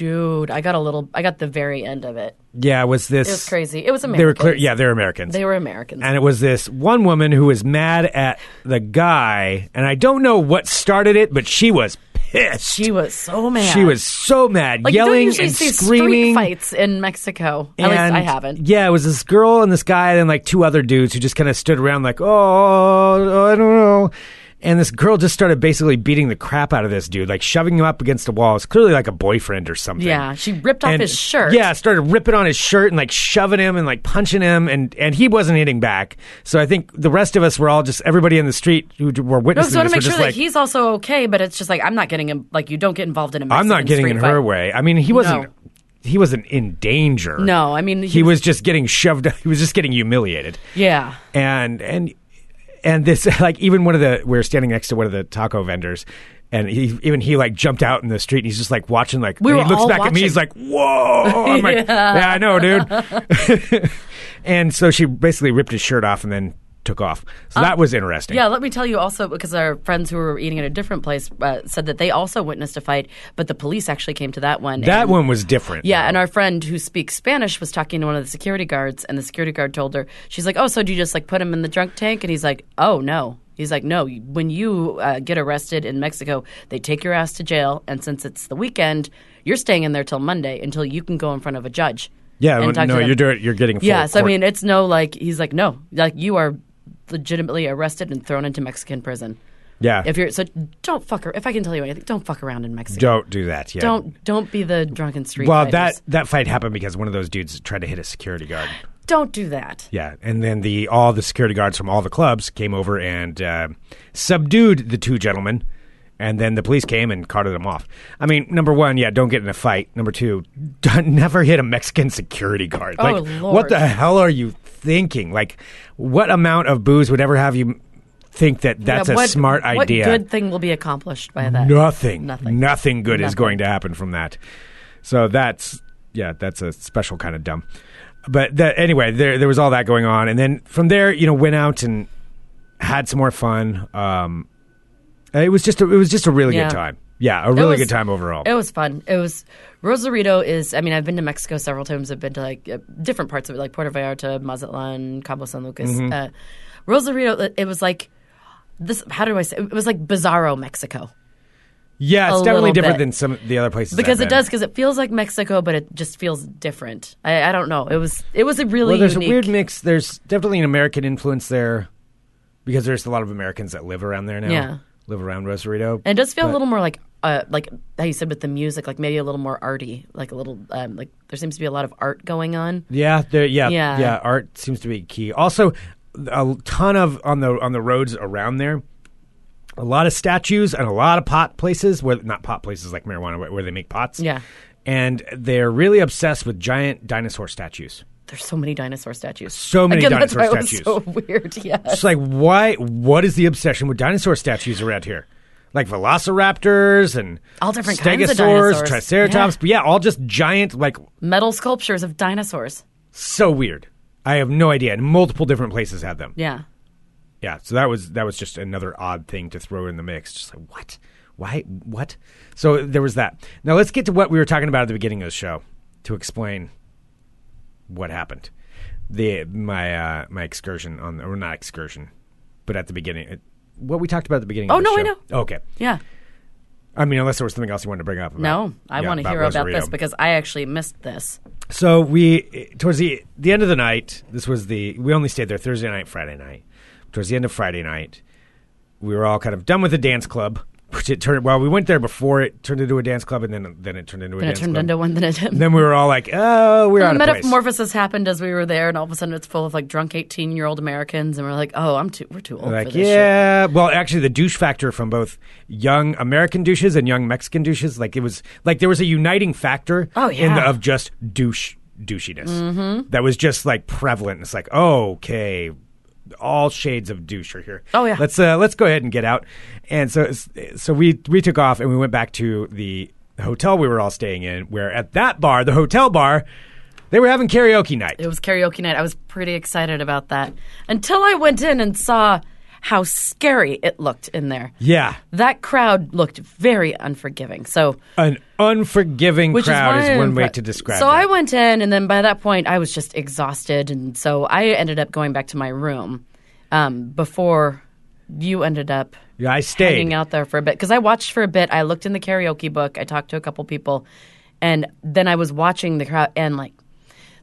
Dude, I got a little, I got the very end of it. Yeah, it was this. It was crazy. It was They were clear. Yeah, they're Americans. They were Americans. and it was this one woman who was mad at the guy, and I don't know what started it, but she was pissed. she was so mad. She was so mad, like, you don't yelling and see screaming. street fights in Mexico. At least I haven't. Yeah, it was this girl and this guy and like two other dudes who just kind of stood around like, oh, I don't know. And this girl just started basically beating the crap out of this dude, like shoving him up against the wall. It's clearly like a boyfriend or something. Yeah, she ripped off And- his shirt. Yeah, started ripping on his shirt and like shoving him and like punching him, and and he wasn't hitting back. So I think the rest of us were all just everybody in the street who were No, witnessing so I want this to make sure that like, he's also okay, but it's just like I'm not getting him. Like you don't get involved in a. Mexican I'm not getting in fight. her way. I mean, he wasn't. No. He wasn't in danger. No, I mean he was just getting shoved. He was just getting humiliated. Yeah, and and and this like even one of the we're standing next to one of the taco vendors and he even he like jumped out in the street and he's just like watching like We he looks back at me he's like whoa! I'm like yeah I know dude. And so she basically ripped his shirt off and then took off so that was interesting yeah. Let me tell you also because our friends who were eating at a different place uh, said that they also witnessed a fight, but the police actually came to that one. that and- one was different Yeah, though. and our friend who speaks Spanish was talking to one of the security guards, and the security guard told her, she's like, "Oh, so do you just like put him in the drunk tank?" And he's like, "Oh no." He's like, "No. When you uh, get arrested in Mexico, they take your ass to jail, and since it's the weekend, you're staying in there till Monday until you can go in front of a judge." yeah and well, talk to no you're doing you're getting full Yeah, so I mean, it's no like he's like, no, like you are legitimately arrested and thrown into Mexican prison. yeah If you're so, don't fuck. If I can tell you anything, don't fuck around in Mexico. don't do that yeah Don't don't be the drunken street. well fighters. that that fight happened because one of those dudes tried to hit a security guard don't do that. Yeah, and then the all the security guards from all the clubs came over and uh, subdued the two gentlemen, and then the police came and carted them off. I mean, number one, yeah, don't get in a fight. Number two, don't, never hit a Mexican security guard. Oh, like, Lord. what the hell are you thinking? Like, what amount of booze would ever have you think that that's Yeah, a what- smart what good thing will be accomplished by that? Nothing. Nothing. Nothing good is going to happen from that. So that's yeah, that's a special kind of dumb. But that, anyway, there there was all that going on, and then from there, you know, went out and had some more fun. Um, it was just a, it was just a really Yeah. good time. Yeah, a really was- good time overall. It was fun. It was Rosarito is. I mean, I've been to Mexico several times. I've been to like uh, different parts of it, like Puerto Vallarta, Mazatlan, Cabo San Lucas. Mm-hmm. Uh, Rosarito. it- was like this. How do I say? It was like bizarro Mexico. yeah, it's definitely different bit. than some of the other places because it does because it feels like Mexico, but it just feels different. I, I don't know. It was it was a really Well, there's unique. a weird mix. There's definitely an American influence there because there's a lot of Americans that live around there now. Yeah. Live around Rosarito. and it does feel but- a little more like uh, like how you said with the music, like maybe a little more arty, like a little um, like there seems to be a lot of art going on. Yeah, there, yeah, yeah, Yeah. Art seems to be key. Also, a ton of on the on the roads around there. A lot of statues and a lot of pot places where not pot places like marijuana where, where they make pots. Yeah. and they're really obsessed with giant dinosaur statues. There's so many dinosaur statues. So many Again, that's dinosaur why it was statues. so weird. Yeah. It's like why? What is the obsession with dinosaur statues around here? Like velociraptors and All different kinds of stegosaurs, dinosaurs. triceratops, Yeah. but yeah, all just giant, like Metal sculptures of dinosaurs. so weird. I have no idea. And multiple different places had them. Yeah. Yeah, so that was that was just another odd thing to throw in the mix. Just like what, why, what? So there was that. Now let's get to what we were talking about at the beginning of the show to explain what happened. The my uh, my excursion on or not excursion, but at the beginning, it, what we talked about at the beginning? Oh, no, I know. Okay. Yeah. I mean, unless there was something else you wanted to bring up. About, No, I yeah, want to hear about this because I actually missed this. So we towards the the end of the night. This was the we only stayed there Thursday night, Friday night. Towards the end of Friday night, we were all kind of done with the dance club. It turned. Well, we went there before it turned into a dance club, and then then it turned into a Then it dance turned club. into one. Then it. And then we were all like, "Oh, we're out the of place." metamorphosis happened as we were there, and all of a sudden it's full of like drunk eighteen-year-old Americans, and we're like, "Oh, I'm too, we're too old Like, for this shit." yeah. Well, actually, the douche factor from both young American douches and young Mexican douches, like it was like there was a uniting factor Oh, in the, yeah. of just douche douchiness mm-hmm. that was just like prevalent. It's like, oh, okay, all shades of douche are here. Oh, yeah. let's uh, let's go ahead and get out. And so so we we took off and we went back to the hotel we were all staying in. Where at that bar, the hotel bar, they were having karaoke night. It was karaoke night. I was pretty excited about that until I went in and saw how scary it looked in there. yeah, That crowd looked very unforgiving. So, an unforgiving which crowd is, is, one way to describe. It. So. I went in, and then by that point, I was just exhausted, and so I ended up going back to my room um, before you ended up Yeah, I stayed. hanging out there for a bit because I watched for a bit. I looked in the karaoke book. I talked to a couple people, and then I was watching the crowd, and like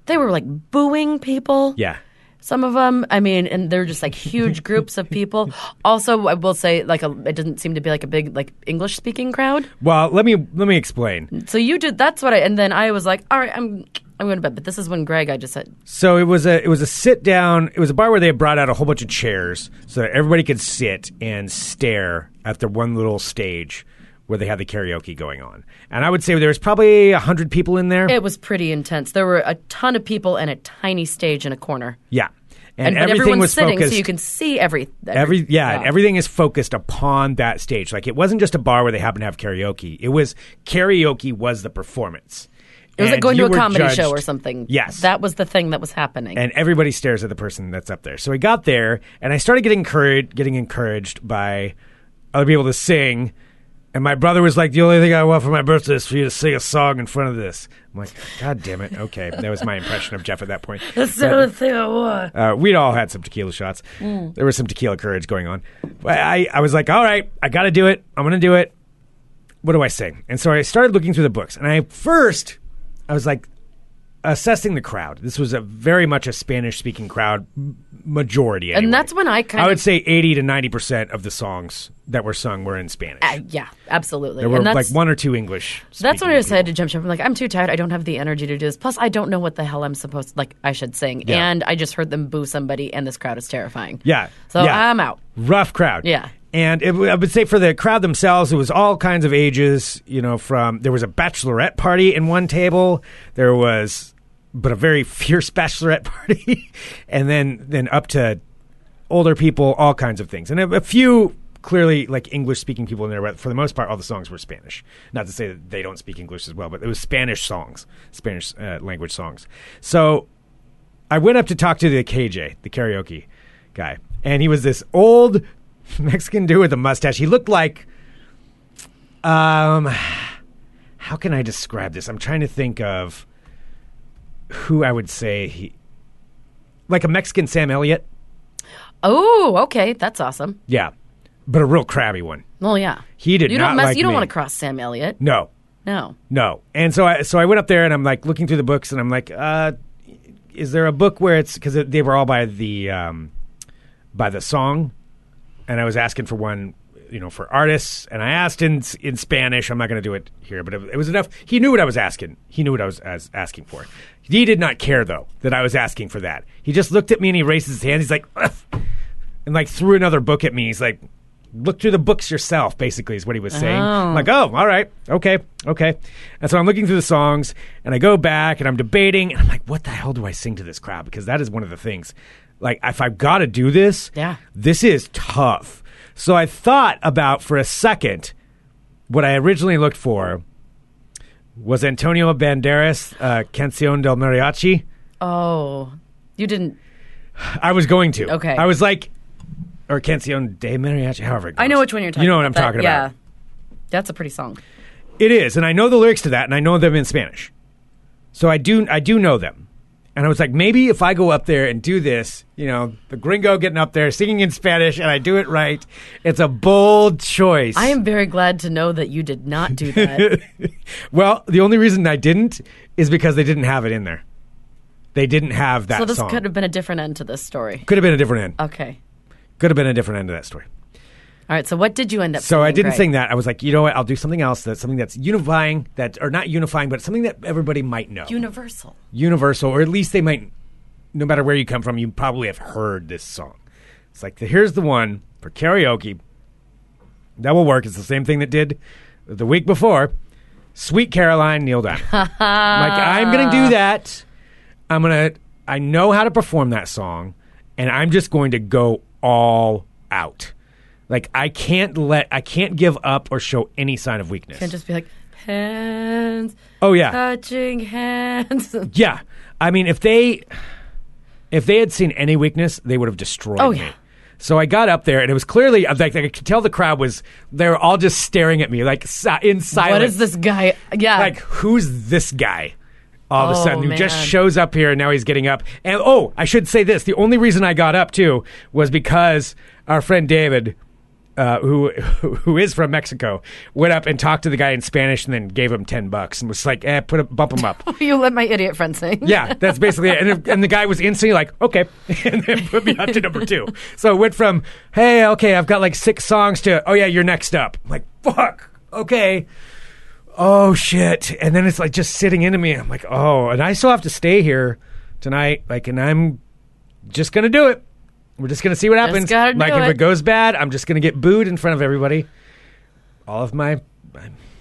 they were like booing people. Yeah. Some of them, I mean, and they're just like huge groups of people. Also, I will say, like, a, it doesn't seem to be like a big like English speaking crowd. Well, let me let me explain. So you did. That's what I. And then I was like, all right, I'm I'm going to bed. But this is when Greg, I just said, So it was a it was a sit down. It was a bar where they had brought out a whole bunch of chairs so that everybody could sit and stare at the one little stage where they had the karaoke going on. And I would say there was probably a hundred people in there. it was pretty intense. There were a ton of people and a tiny stage in a corner, yeah, and, and, everything everyone's was sitting, focused. so you can see every Every yeah, and everything is focused upon that stage. Like it wasn't just a bar where they happened to have karaoke. It was karaoke was the performance. It was like going to a comedy show or something. Yes. that was the thing that was happening. and everybody stares at the person that's up there. So we got there, and I started getting encouraged, getting encouraged by other people to sing. And my brother was like, "The only thing I want for my birthday is for you to sing a song in front of this." I'm like, "God damn it!" Okay, that was my impression of Jeff at that point. That's the only thing I want. uh, we'd all had some tequila shots. Mm. There was some tequila courage going on. But I, I was like, all right, I got to do it. I'm going to do it. What do I sing? And so I started looking through the books. And I first, I was like, assessing the crowd. This was a very much a Spanish speaking crowd, majority. And that's when I kind I of- would say 80 to 90% of the songs that were sung were in Spanish. Uh, yeah, absolutely. there were and that's, like one or two English. That's when I decided to jump ship. I'm like, I'm too tired. I don't have the energy to do this. Plus, I don't know what the hell I'm supposed to like. I should sing, Yeah. and I just heard them boo somebody, and this crowd is terrifying. Yeah. So yeah. I'm out. Rough crowd. Yeah. And it, I would say for the crowd themselves, it was all kinds of ages. You know, from there was a bachelorette party in one table. There was, but a very fierce bachelorette party, and then then up to older people, all kinds of things, and a, a few clearly like English speaking people in there. But for the most part, all the songs were Spanish. Not to say that they don't speak English as well, but it was Spanish songs, Spanish uh, language songs. So I went up to talk to the KJ, the karaoke guy, and he was this old Mexican dude with a mustache. He looked like, um, how can I describe this? I'm trying to think of who I would say he, like a Mexican Sam Elliott. Oh, okay, that's awesome. Yeah, but a real crabby one. Well, yeah. He did You not don't mess. like you don't me. want to cross Sam Elliott. No, No. No. And so I so I went up there and I'm like looking through the books and I'm like, uh, is there a book where it's because they were all by the um, by the song, and I was asking for one, you know, for artists, and I asked in in Spanish. I'm not going to do it here, but it, it was enough. He knew what I was asking. He knew what I was as, asking for. He did not care though that I was asking for that. He just looked at me and he raised his hands. He's like, "Ugh," and like threw another book at me. He's like. Look through the books yourself, basically, is what he was saying. I'm like, oh, all right, okay, okay. And so I'm looking through the songs, and I go back, and I'm debating, and I'm like, what the hell do I sing to this crowd? Because that is one of the things. Like, if I've got to do this, Yeah. this is tough. So I thought about for a second what I originally looked for was Antonio Banderas, uh, Canción del Mariachi. Oh, you didn't. I was going to. Okay. I was like, or Canción de Mariachi, however. I know which one you're talking. You know what about. I'm talking yeah. about. Yeah, that's a pretty song. It is, and I know the lyrics to that, and I know them in Spanish. So I do, I do know them, And I was like, maybe if I go up there and do this, you know, the gringo getting up there singing in Spanish and I do it right, it's a bold choice. I am very glad to know that you did not do that. well, the only reason I didn't is because they didn't have it in there. They didn't have that song. so this song. could have been a different end to this story. Could have been a different end. Okay. Could have been a different end to that story. All right. So what did you end up? So I didn't Greg? sing that. I was like, you know what? I'll do something else. That's something that's unifying. That or not unifying, but something that everybody might know. Universal. Universal, or at least they might. No matter where you come from, you probably have heard this song. It's like here's the one for karaoke. That will work. It's the same thing that did the week before. Sweet Caroline, Neil Diamond. like I'm gonna do that. I'm gonna. I know how to perform that song, and I'm just going to go all out. Like I can't let. I can't give up or show any sign of weakness. Can't just be like hands oh yeah. touching hands. Yeah, I mean, if they if they had seen any weakness, they would have destroyed Oh, me. yeah. So I got up there, and it was clearly uh, like I could tell the crowd was they were all just staring at me like in silence. what is this guy? Yeah. Like who's this guy? All of a Oh, sudden, who just shows up here, and now he's getting up. And oh, I should say this: the only reason I got up too was because our friend David. Uh, who who is from Mexico went up and talked to the guy in Spanish and then gave him ten bucks and was like, "Eh, put a, bump him up." you let my idiot friend sing. Yeah, that's basically it. And, and the guy was instantly like, okay, and then put me up to number two. So it went from, hey, okay, I've got like six songs to, oh yeah, you're next up. I'm like, fuck, okay. Oh shit. And then it's like just sitting into me. I'm like, oh, and I still have to stay here tonight. Like, and I'm just going to do it. We're just going to see what happens. like, if it. it goes bad, I'm just going to get booed in front of everybody all of my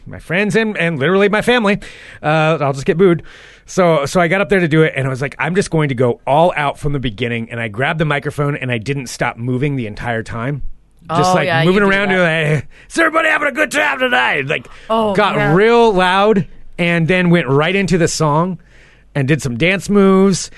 my friends and, and literally my family. Uh, I'll just get booed. So so I got up there to do it, and I was like, I'm just going to go all out from the beginning. And I grabbed the microphone, and I didn't stop moving the entire time. Just Oh, like yeah, moving around, doing like, is everybody having a good time tonight? Like, Oh, got yeah. real loud, and then went right into the song, and did some dance moves.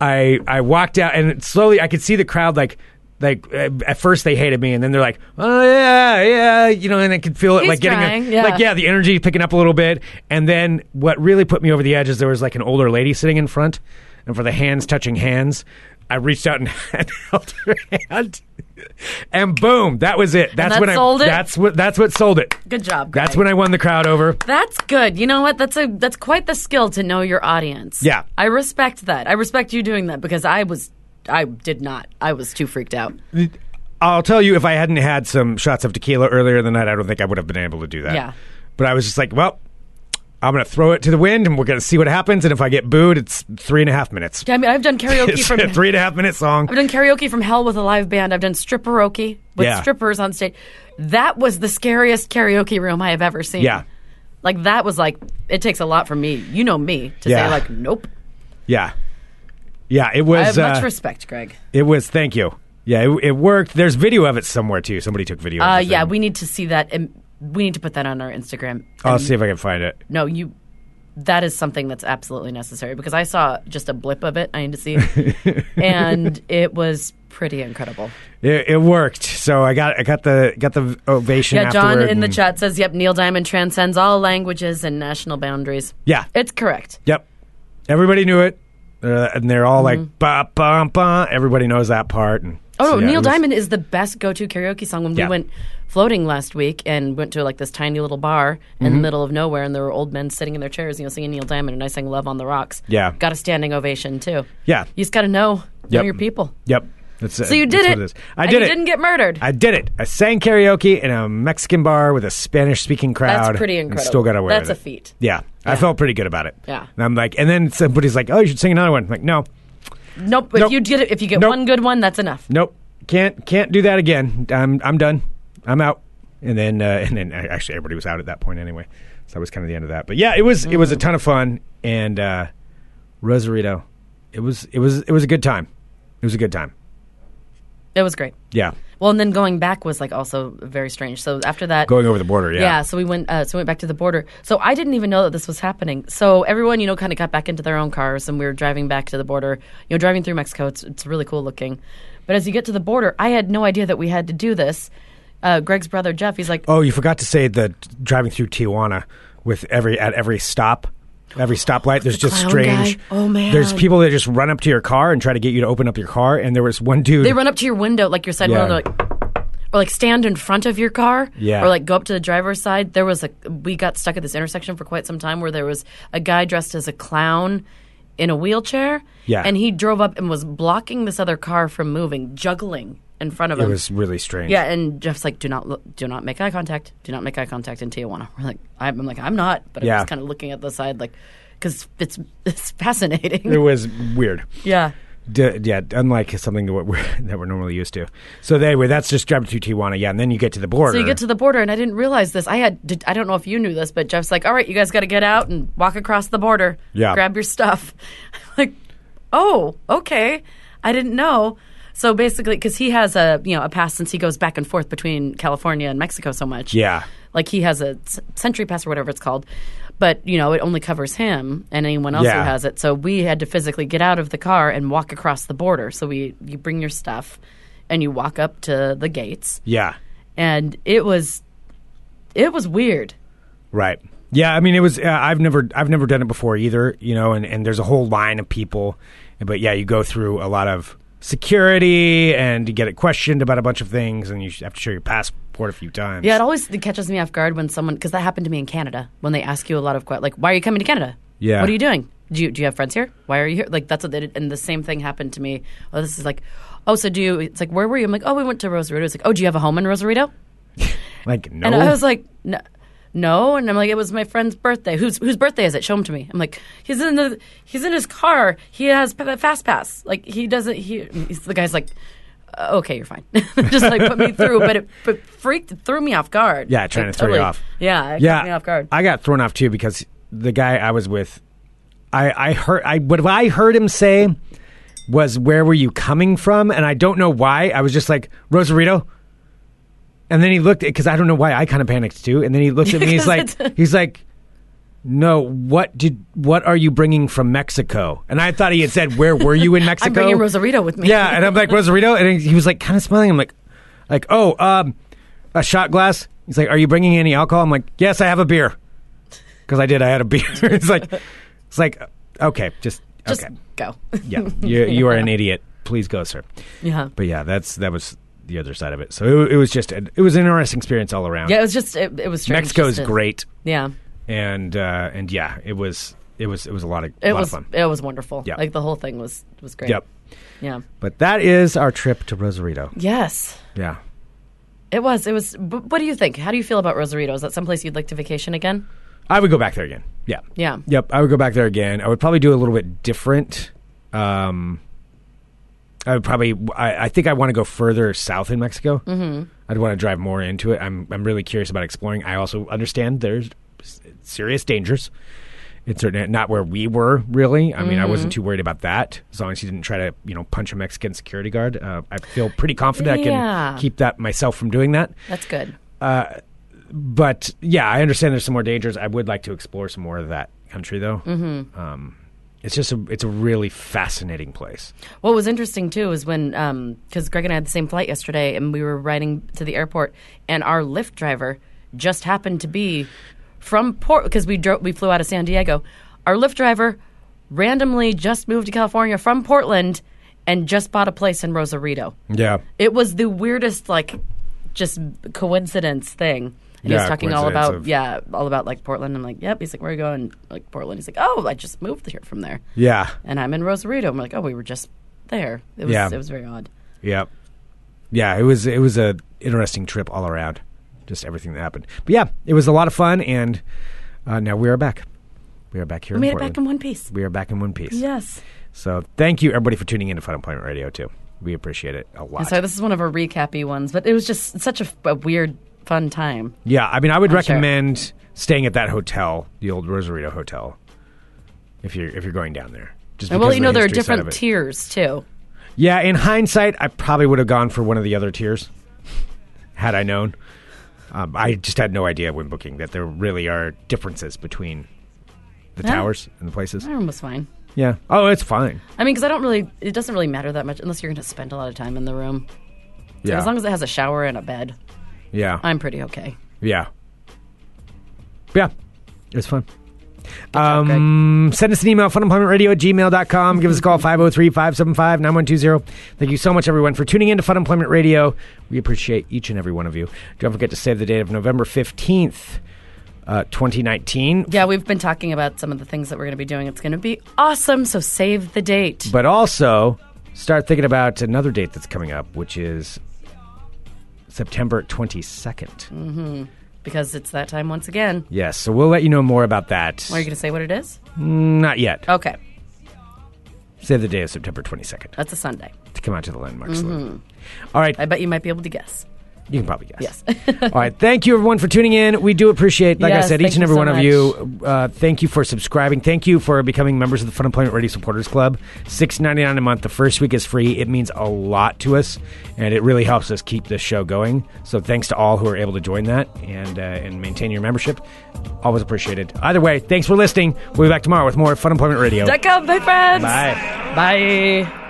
I I walked out, and slowly I could see the crowd like like uh, at first they hated me, and then they're like, oh yeah, yeah, you know, and I could feel it He's like getting trying, a, yeah. like yeah, the energy picking up a little bit, and then what really put me over the edge is there was like an older lady sitting in front, and for the hands touching hands, I reached out and held her hand, and boom, that was it. That's that when sold I it? that's what that's what sold it. Good job. That's when I won the crowd over. That's good. You know what? That's a that's quite the skill to know your audience. Yeah. I respect that. I respect you doing that because I was I did not. I was too freaked out. I'll tell you, if I hadn't had some shots of tequila earlier in the night, I don't think I would have been able to do that. Yeah. But I was just like, well, I'm going to throw it to the wind, and we're going to see what happens. And if I get booed, it's three and a half minutes. Yeah, I mean, I've done karaoke It's from a three and a half minute song. I've done karaoke from hell with a live band. I've done stripperoke with Yeah. strippers on stage. That was the scariest karaoke room I have ever seen. Yeah. Like that was like it takes a lot from me. You know me to Yeah. say like nope. Yeah. Yeah, it I was. have much uh, respect, Greg. it was. Thank you. Yeah, it, it worked. There's video of it somewhere too. Somebody took video. Uh, yeah, we need to see that, we need to put that on our Instagram. I'll see if I can find it. No, you. That is something that's absolutely necessary because I saw just a blip of it. I need to see and it was pretty incredible. It, it worked. So I got I got the got the ovation. Yeah, John in the chat says, "Yep, Neil Diamond transcends all languages and national boundaries." Yeah. It's correct. Yep. Everybody knew it. Uh, and they're all like, ba, ba, ba. Everybody knows that part. And Oh, so, no, yeah, Neil was- Diamond is the best go-to karaoke song. When Yeah. we went floating last week and went to like this tiny little bar in Mm-hmm. the middle of nowhere, and there were old men sitting in their chairs, you know, singing Neil Diamond, and I sang "Love on the Rocks." Yeah. got a standing ovation too. Yeah. You just got to know, know your people. Yep. That's, So you did it. I and did you it. didn't get murdered. I did it. I sang karaoke in a Mexican bar with a Spanish speaking crowd. That's pretty incredible. Still got away That's a it. feat. Yeah, I felt pretty good about it. Yeah. And I'm like, and then somebody's like, oh, you should sing another one. I'm like, no, Nope. If you get it, if you get Nope. one good one, that's enough. nope, can't can't do that again. I'm I'm done. I'm out. And then uh, and then actually everybody was out at that point anyway. So that was kind of the end of that. But yeah, it was it was Mm. a ton of fun and uh, Rosarito. It was it was it was a good time. It was a good time. It was great. Yeah, Well, and then going back was like also very strange. So after that, going over the border. Yeah, Yeah, so we went. Uh, so we went back to the border. So I didn't even know that this was happening. So everyone, you know, kind of got back into their own cars, and we were driving back to the border. You know, driving through Mexico. It's it's really cool looking. But as you get to the border, I had no idea that we had to do this. Uh, Greg's brother Jeff, he's like, Oh, you forgot to say the driving through Tijuana with every at every stop. Every stoplight, there's just strange. guy. Oh, man. There's people that just run up to your car and try to get you to open up your car. And there was one dude. They run up to your window, like your side Yeah. window, like, or like stand in front of your car, Yeah. or like go up to the driver's side. There was a we got stuck at this intersection for quite some time where there was a guy dressed as a clown in a wheelchair, Yeah. and he drove up and was blocking this other car from moving, juggling in front of it him. was really strange. yeah, and Jeff's like, "Do not look, do not make eye contact. Do not make eye contact in Tijuana." We're like, "I'm, I'm like, I'm not," but I'm Yeah. just kind of looking at the side, like, because it's it's fascinating. It was weird. yeah. D- yeah, unlike something that we're, that we're normally used to. So anyway, that's just driving through Tijuana. Yeah, and then you get to the border. So you get to the border, and I didn't realize this. I had, did, I don't know if you knew this, but Jeff's like, "All right, you guys got to get out and walk across the border. Yeah. grab your stuff." like, oh, okay, I didn't know. So basically, because he has a you know a pass since he goes back and forth between California and Mexico so much. Yeah. like he has a SENTRI Pass or whatever it's called, but you know it only covers him and anyone else Yeah. who has it. So we had to physically get out of the car and walk across the border. So we you bring your stuff and you walk up to the gates yeah. and it was it was weird. Right. Yeah, I mean, it was. Uh, I've never, I've never done it before either. You know, and and there's a whole line of people, but yeah, you go through a lot of security and you get it questioned about a bunch of things, and you have to show your passport a few times. Yeah, it always catches me off guard when someone because that happened to me in Canada when they ask you a lot of questions like, "Why are you coming to Canada? Yeah. what are you doing? Do you do you have friends here? Why are you here?" Like that's what they did, and the same thing happened to me. Oh, this is like, oh, so do you? It's like, where were you? I'm like, oh, we went to Rosarito. It's like, oh, do you have a home in Rosarito? like no. And I was like, no. No, and I'm like, it was my friend's birthday. Whose whose birthday is it? Show him to me. I'm like, he's in the he's in his car. He has p- fast pass. Like he doesn't. He he's, the guy's like, uh, okay, you're fine. Just like put me through, but it but freaked threw me off guard. Yeah, trying Like, to throw you off. Yeah, it yeah, me off guard. I got thrown off too because the guy I was with, I I heard I what I heard him say was where were you coming from, and I don't know why. I was just like Rosarito. And then he looked at because I don't know why I kind of panicked too. And then he looked at me. He's like, he's like, no. What did? What are you bringing from Mexico? And I thought he had said, where were you in Mexico? I'm bringing Rosarito with me. Yeah, and I'm like Rosarito, and he was like kind of smiling. I'm like, like, oh, um, a shot glass. He's like, are you bringing any alcohol? I'm like, yes, I have a beer, because I did. I had a beer. it's like, it's like, okay, just, just okay, go. yeah, you you are an idiot. Please go, sir. yeah. But yeah, that's that was the other side of it. So it, it was just an, it was an interesting experience all around. Yeah, it was just it, it was strange. Mexico is great, Yeah, and uh, and yeah, it was it was it was a lot of it lot was of fun. it was wonderful. Yeah. like the whole thing was was great. Yep. Yeah. But that is our trip to Rosarito. Yes. Yeah. It was. It was. What do you think? How do you feel about Rosarito? Is that someplace you'd like to vacation again? I would go back there again. Yeah. Yeah. Yep. I would go back there again. I would probably do a little bit different. Um, I would probably. I, I think I want to go further south in Mexico. Mm-hmm. I'd want to drive more into it. I'm. I'm really curious about exploring. I also understand there's serious dangers. It's not where we were really. I mean, I wasn't too worried about that as long as he didn't try to, you know, punch a Mexican security guard. Uh, I feel pretty confident I can keep that myself from doing that. That's good. but yeah, I understand there's some more dangers. I would like to explore some more of that country, though. Mm-hmm. Um, it's just a it's a really fascinating place. What was interesting too is when um, because Greg and I had the same flight yesterday, and we were riding to the airport, and our Lyft driver just happened to be from Port because we drove we flew out of San Diego. Our Lyft driver randomly just moved to California from Portland and just bought a place in Rosarito. Yeah, It was the weirdest, like, just coincidence thing. And he Yeah, was talking all about, yeah, all about like Portland. I'm like, yep. He's like, where are you going? Like Portland. He's like, oh, I just moved here from there, yeah, and I'm in Rosarito. I'm like, oh, we were just there. It was, Yeah. it was very odd. yeah, yeah. It was it was a interesting trip all around. Just everything that happened. But yeah, it was a lot of fun, and uh, now we are back. We are back here. We made it back in one piece. we are back in one piece. Yes. So thank you everybody for tuning in to Funemployment Radio too. We appreciate it a lot. So this is one of our recappy ones, but it was just such a, a weird, fun time. Yeah, I mean, I would I'm sure. recommend staying at that hotel, the old Rosarito Hotel, if you're if you're going down there. Just And well, because you of know, the there are history side different it. tiers too. Yeah, in hindsight, I probably would have gone for one of the other tiers had I known. Um, I just had no idea when booking that there really are differences between the Yeah. towers and the places. That room was fine. Yeah. Oh, it's fine. I mean, because I don't really, it doesn't really matter that much unless you're going to spend a lot of time in the room. So Yeah. as long as it has a shower and a bed, yeah. I'm pretty okay. yeah. Yeah. It's fun. job, Um, send us an email, funemploymentradio at gmail.com. Give us a call, 503 575 9120. Thank you so much, everyone, for tuning in to Funemployment Radio. We appreciate each and every one of you. Don't forget to save the date of November 15th, uh, 2019. Yeah, we've been talking about some of the things that we're going to be doing. It's going to be awesome. So save the date. But also, start thinking about another date that's coming up, which is September 22nd. Mm-hmm. because it's that time once again. Yes, so we'll let you know more about that. Are you going to say what it is? Not yet. Okay, Save the day of September 22nd that's a Sunday. to come out to the Landmark Saloon. Mm-hmm. All right, I bet you might be able to guess. You can probably guess. Yes. All right. Thank you, everyone, for tuning in. We do appreciate, like I said, each and every so one of you. Uh, thank you for subscribing. Thank you for becoming members of the Funemployment Radio Supporters Club. Six ninety nine a month. The first week is free. It means a lot to us, and it really helps us keep this show going. So thanks to all who are able to join that and uh, and maintain your membership. Always appreciated. Either way, thanks for listening. We'll be back tomorrow with more Funemployment Radio. Dot com, my friends. Bye. Bye.